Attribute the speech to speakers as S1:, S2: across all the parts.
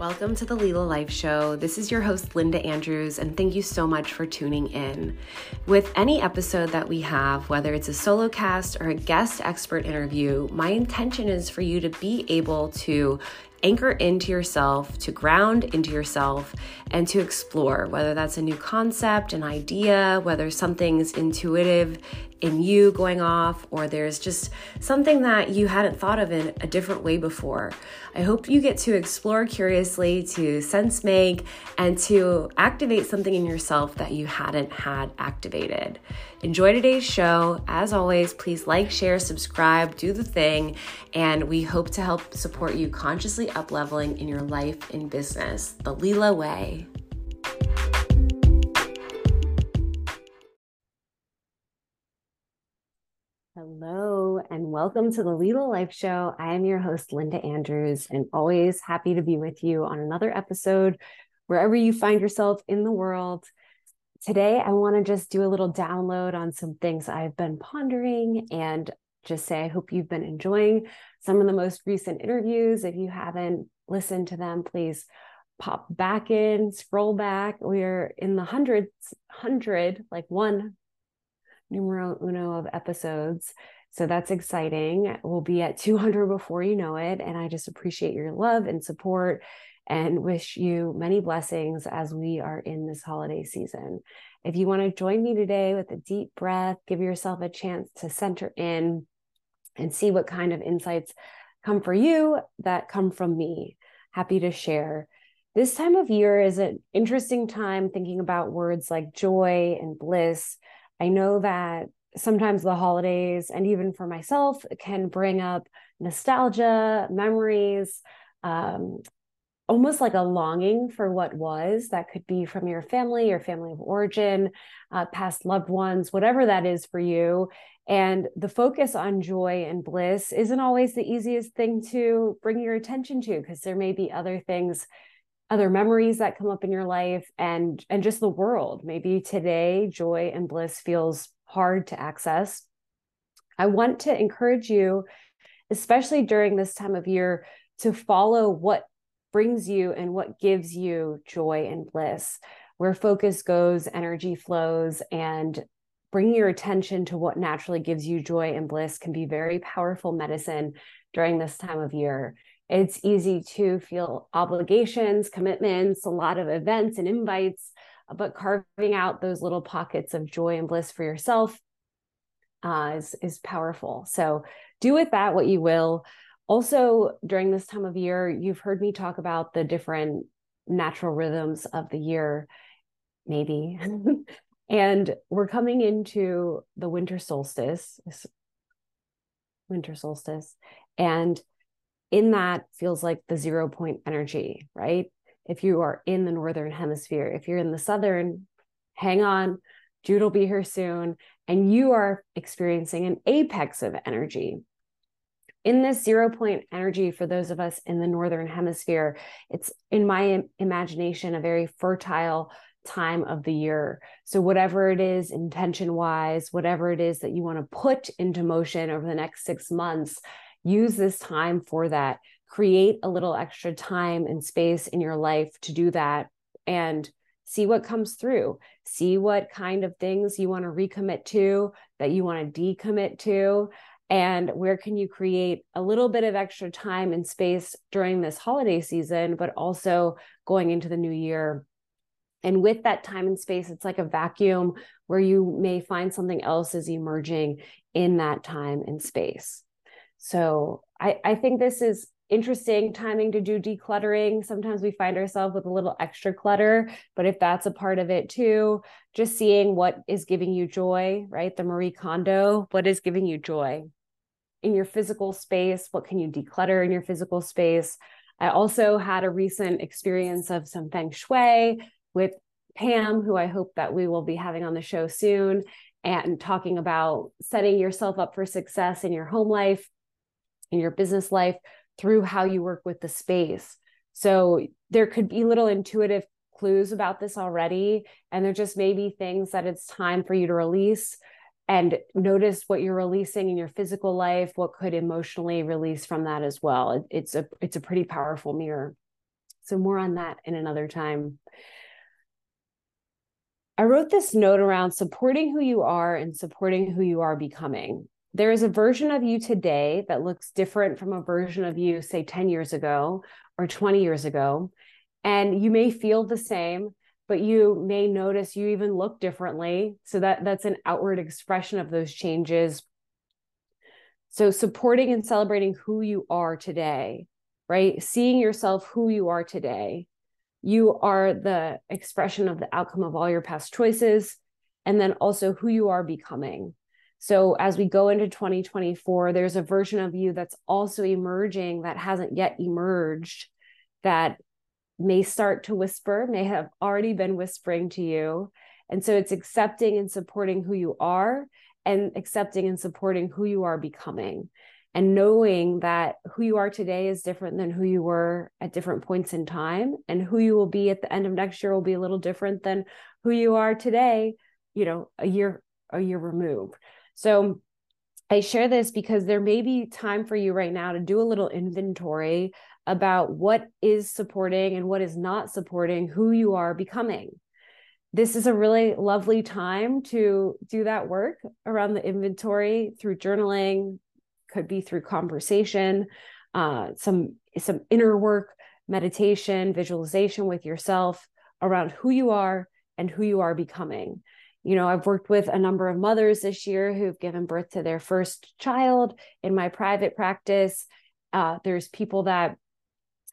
S1: Welcome to the Lila Life Show. This is your host, Linda Andrews, and thank you so much for tuning in. With any episode that we have, whether it's a solo cast or a guest expert interview, my intention is for you to be able to anchor into yourself, to ground into yourself, and to explore whether that's a new concept, an idea, whether something's intuitive in you going off, or there's just something that you hadn't thought of in a different way before. I hope you get to explore curiously, to sense make, and to activate something in yourself that you hadn't had activated. Enjoy today's show. As always, please like, share, subscribe, do the thing, and we hope to help support you consciously up leveling in your life and business the Lila way. Hello, and welcome to the Lila Life Show. I am your host, Linda Andrews, and always happy to be with you on another episode, wherever you find yourself in the world. Today, I want to just do a little download on some things I've been pondering and just say I hope you've been enjoying some of the most recent interviews. If you haven't listened to them, please pop back in, scroll back. We're in the hundreds, hundred, like one numero uno of episodes. So that's exciting. We'll be at 200 before you know it. And I just appreciate your love and support and wish you many blessings as we are in this holiday season. If you want to join me today with a deep breath, give yourself a chance to center in and see what kind of insights come for you that come from me. Happy to share. This time of year is an interesting time thinking about words like joy and bliss I know that sometimes the holidays, and even for myself, can bring up nostalgia, memories, um, almost like a longing for what was. That could be from your family, your family of origin, uh, past loved ones, whatever that is for you. And the focus on joy and bliss isn't always the easiest thing to bring your attention to because there may be other things other memories that come up in your life and and just the world maybe today joy and bliss feels hard to access i want to encourage you especially during this time of year to follow what brings you and what gives you joy and bliss where focus goes energy flows and bringing your attention to what naturally gives you joy and bliss can be very powerful medicine during this time of year it's easy to feel obligations, commitments, a lot of events and invites, but carving out those little pockets of joy and bliss for yourself uh, is, is powerful. So do with that what you will. Also, during this time of year, you've heard me talk about the different natural rhythms of the year, maybe. and we're coming into the winter solstice, winter solstice. And in that feels like the zero point energy, right? If you are in the northern hemisphere, if you're in the southern, hang on, Jude will be here soon, and you are experiencing an apex of energy. In this zero point energy, for those of us in the northern hemisphere, it's in my imagination a very fertile time of the year. So, whatever it is, intention wise, whatever it is that you want to put into motion over the next six months, use this time for that create a little extra time and space in your life to do that and see what comes through see what kind of things you want to recommit to that you want to decommit to and where can you create a little bit of extra time and space during this holiday season but also going into the new year? And with that time and space it's like a vacuum where you may find something else is emerging in that time and space. So I, I think this is interesting timing to do decluttering. Sometimes we find ourselves with a little extra clutter, but if that's a part of it too, just seeing what is giving you joy, right? The Marie Kondo, what is giving you joy in your physical space? What can you declutter in your physical space? I also had a recent experience of some feng shui with Pam, who I hope that we will be having on the show soon, and talking about setting yourself up for success in your home life in your business life through how you work with the space. So there could be little intuitive clues about this already. And there just may be things that it's time for you to release and notice what you're releasing in your physical life, what could emotionally release from that as well. It's a it's a pretty powerful mirror. So, more on that in another time. I wrote this note around supporting who you are and supporting who you are becoming. There is a version of you today that looks different from a version of you, say 10 years ago or 20 years ago. And you may feel the same, but you may notice you even look differently. So that that's an outward expression of those changes. So supporting and celebrating who you are today, right? Seeing yourself who you are today. You are the expression of the outcome of all your past choices and then also who you are becoming. So as we go into 2024, there's a version of you that's also emerging that hasn't yet emerged that may start to whisper, may have already been whispering to you. And so it's accepting and supporting who you are and accepting and supporting who you are becoming and knowing that who you are today is different than who you were at different points in time and who you will be at the end of next year will be a little different than who you are today you know a year a year removed so i share this because there may be time for you right now to do a little inventory about what is supporting and what is not supporting who you are becoming. This is a really lovely time to do that work around the inventory through journaling, could be through conversation, uh, some some inner work, meditation, visualization with yourself around who you are and who you are becoming. You know, I've worked with a number of mothers this year who've given birth to their first child in my private practice. Uh, there's people that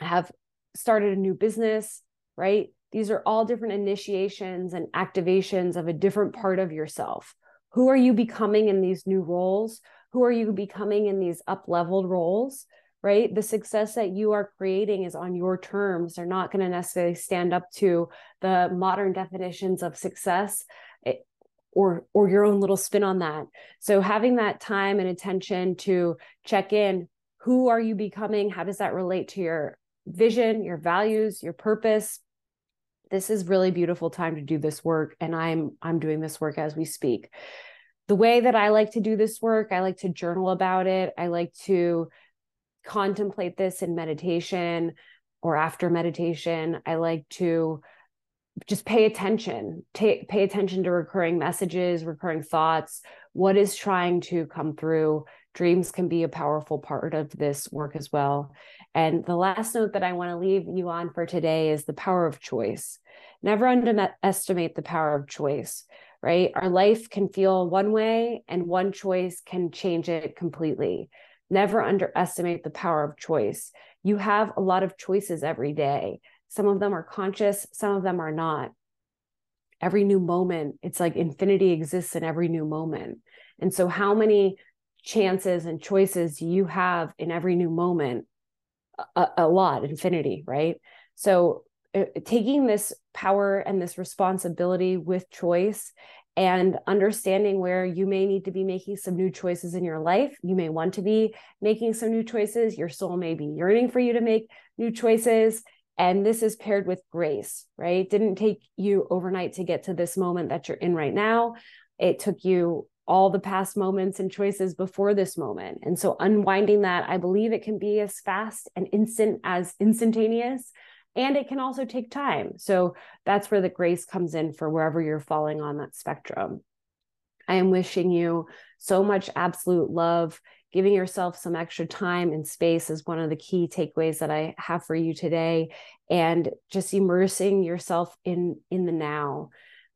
S1: have started a new business, right? These are all different initiations and activations of a different part of yourself. Who are you becoming in these new roles? Who are you becoming in these up leveled roles? Right? The success that you are creating is on your terms. They're not going to necessarily stand up to the modern definitions of success or or your own little spin on that. So having that time and attention to check in who are you becoming? How does that relate to your vision, your values, your purpose. This is really beautiful time to do this work and I'm I'm doing this work as we speak. The way that I like to do this work, I like to journal about it. I like to contemplate this in meditation or after meditation. I like to just pay attention take pay attention to recurring messages recurring thoughts what is trying to come through dreams can be a powerful part of this work as well and the last note that I want to leave you on for today is the power of choice. Never underestimate the power of choice, right? Our life can feel one way, and one choice can change it completely. Never underestimate the power of choice. You have a lot of choices every day. Some of them are conscious, some of them are not. Every new moment, it's like infinity exists in every new moment. And so, how many chances and choices you have in every new moment a, a lot, infinity, right? So uh, taking this power and this responsibility with choice and understanding where you may need to be making some new choices in your life. You may want to be making some new choices. Your soul may be yearning for you to make new choices. And this is paired with grace, right? It didn't take you overnight to get to this moment that you're in right now. It took you all the past moments and choices before this moment. And so unwinding that, I believe it can be as fast and instant as instantaneous. And it can also take time. So that's where the grace comes in for wherever you're falling on that spectrum. I am wishing you so much absolute love. Giving yourself some extra time and space is one of the key takeaways that I have for you today. And just immersing yourself in in the now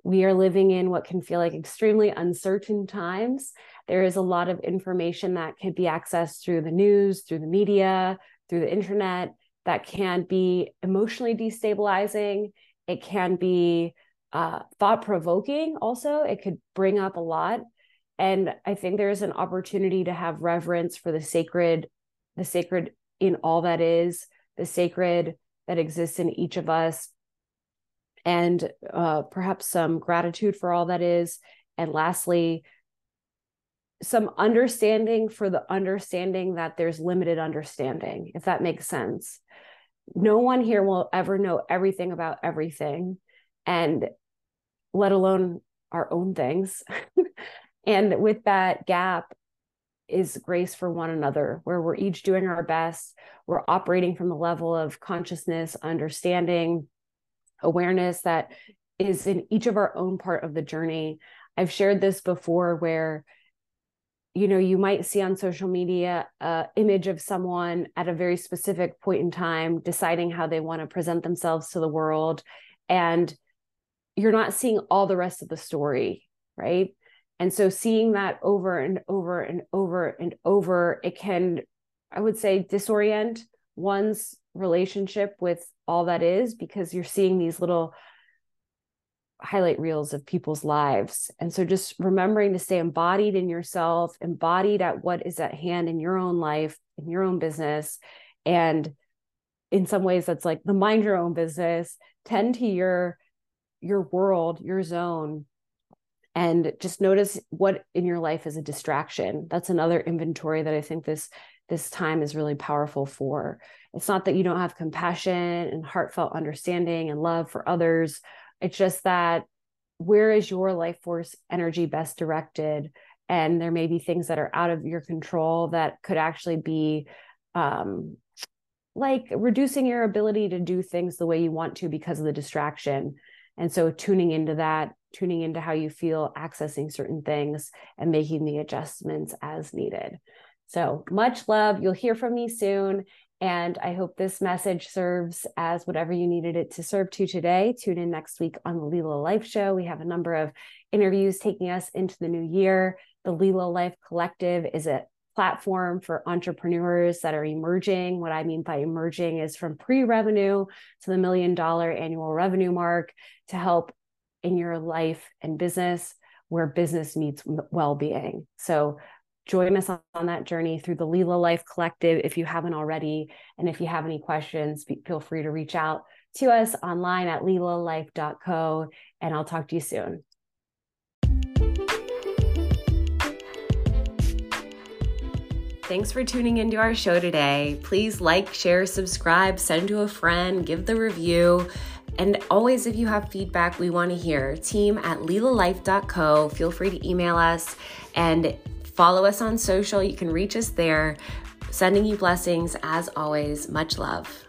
S1: we are living in what can feel like extremely uncertain times. There is a lot of information that can be accessed through the news, through the media, through the internet that can be emotionally destabilizing. It can be uh, thought provoking, also. It could bring up a lot. And I think there's an opportunity to have reverence for the sacred, the sacred in all that is, the sacred that exists in each of us, and uh, perhaps some gratitude for all that is. And lastly, some understanding for the understanding that there's limited understanding, if that makes sense. No one here will ever know everything about everything, and let alone our own things. and with that gap, is grace for one another, where we're each doing our best. We're operating from the level of consciousness, understanding, awareness that is in each of our own part of the journey. I've shared this before where you know you might see on social media a image of someone at a very specific point in time deciding how they want to present themselves to the world and you're not seeing all the rest of the story right and so seeing that over and over and over and over it can i would say disorient one's relationship with all that is because you're seeing these little highlight reels of people's lives. And so just remembering to stay embodied in yourself, embodied at what is at hand in your own life, in your own business. And in some ways that's like the mind your own business, tend to your your world, your zone and just notice what in your life is a distraction. That's another inventory that I think this this time is really powerful for. It's not that you don't have compassion and heartfelt understanding and love for others it's just that where is your life force energy best directed? And there may be things that are out of your control that could actually be um, like reducing your ability to do things the way you want to because of the distraction. And so tuning into that, tuning into how you feel, accessing certain things, and making the adjustments as needed. So much love. You'll hear from me soon. And I hope this message serves as whatever you needed it to serve to today. Tune in next week on the Lila Life Show. We have a number of interviews taking us into the new year. The Lila Life Collective is a platform for entrepreneurs that are emerging. What I mean by emerging is from pre revenue to the million dollar annual revenue mark to help in your life and business where business meets well being. So join us on that journey through the Lila Life Collective if you haven't already. And if you have any questions, feel free to reach out to us online at lilalife.co. And I'll talk to you soon. Thanks for tuning into our show today. Please like, share, subscribe, send to a friend, give the review. And always, if you have feedback, we want to hear. Team at lilalife.co. Feel free to email us. And Follow us on social. You can reach us there. Sending you blessings as always. Much love.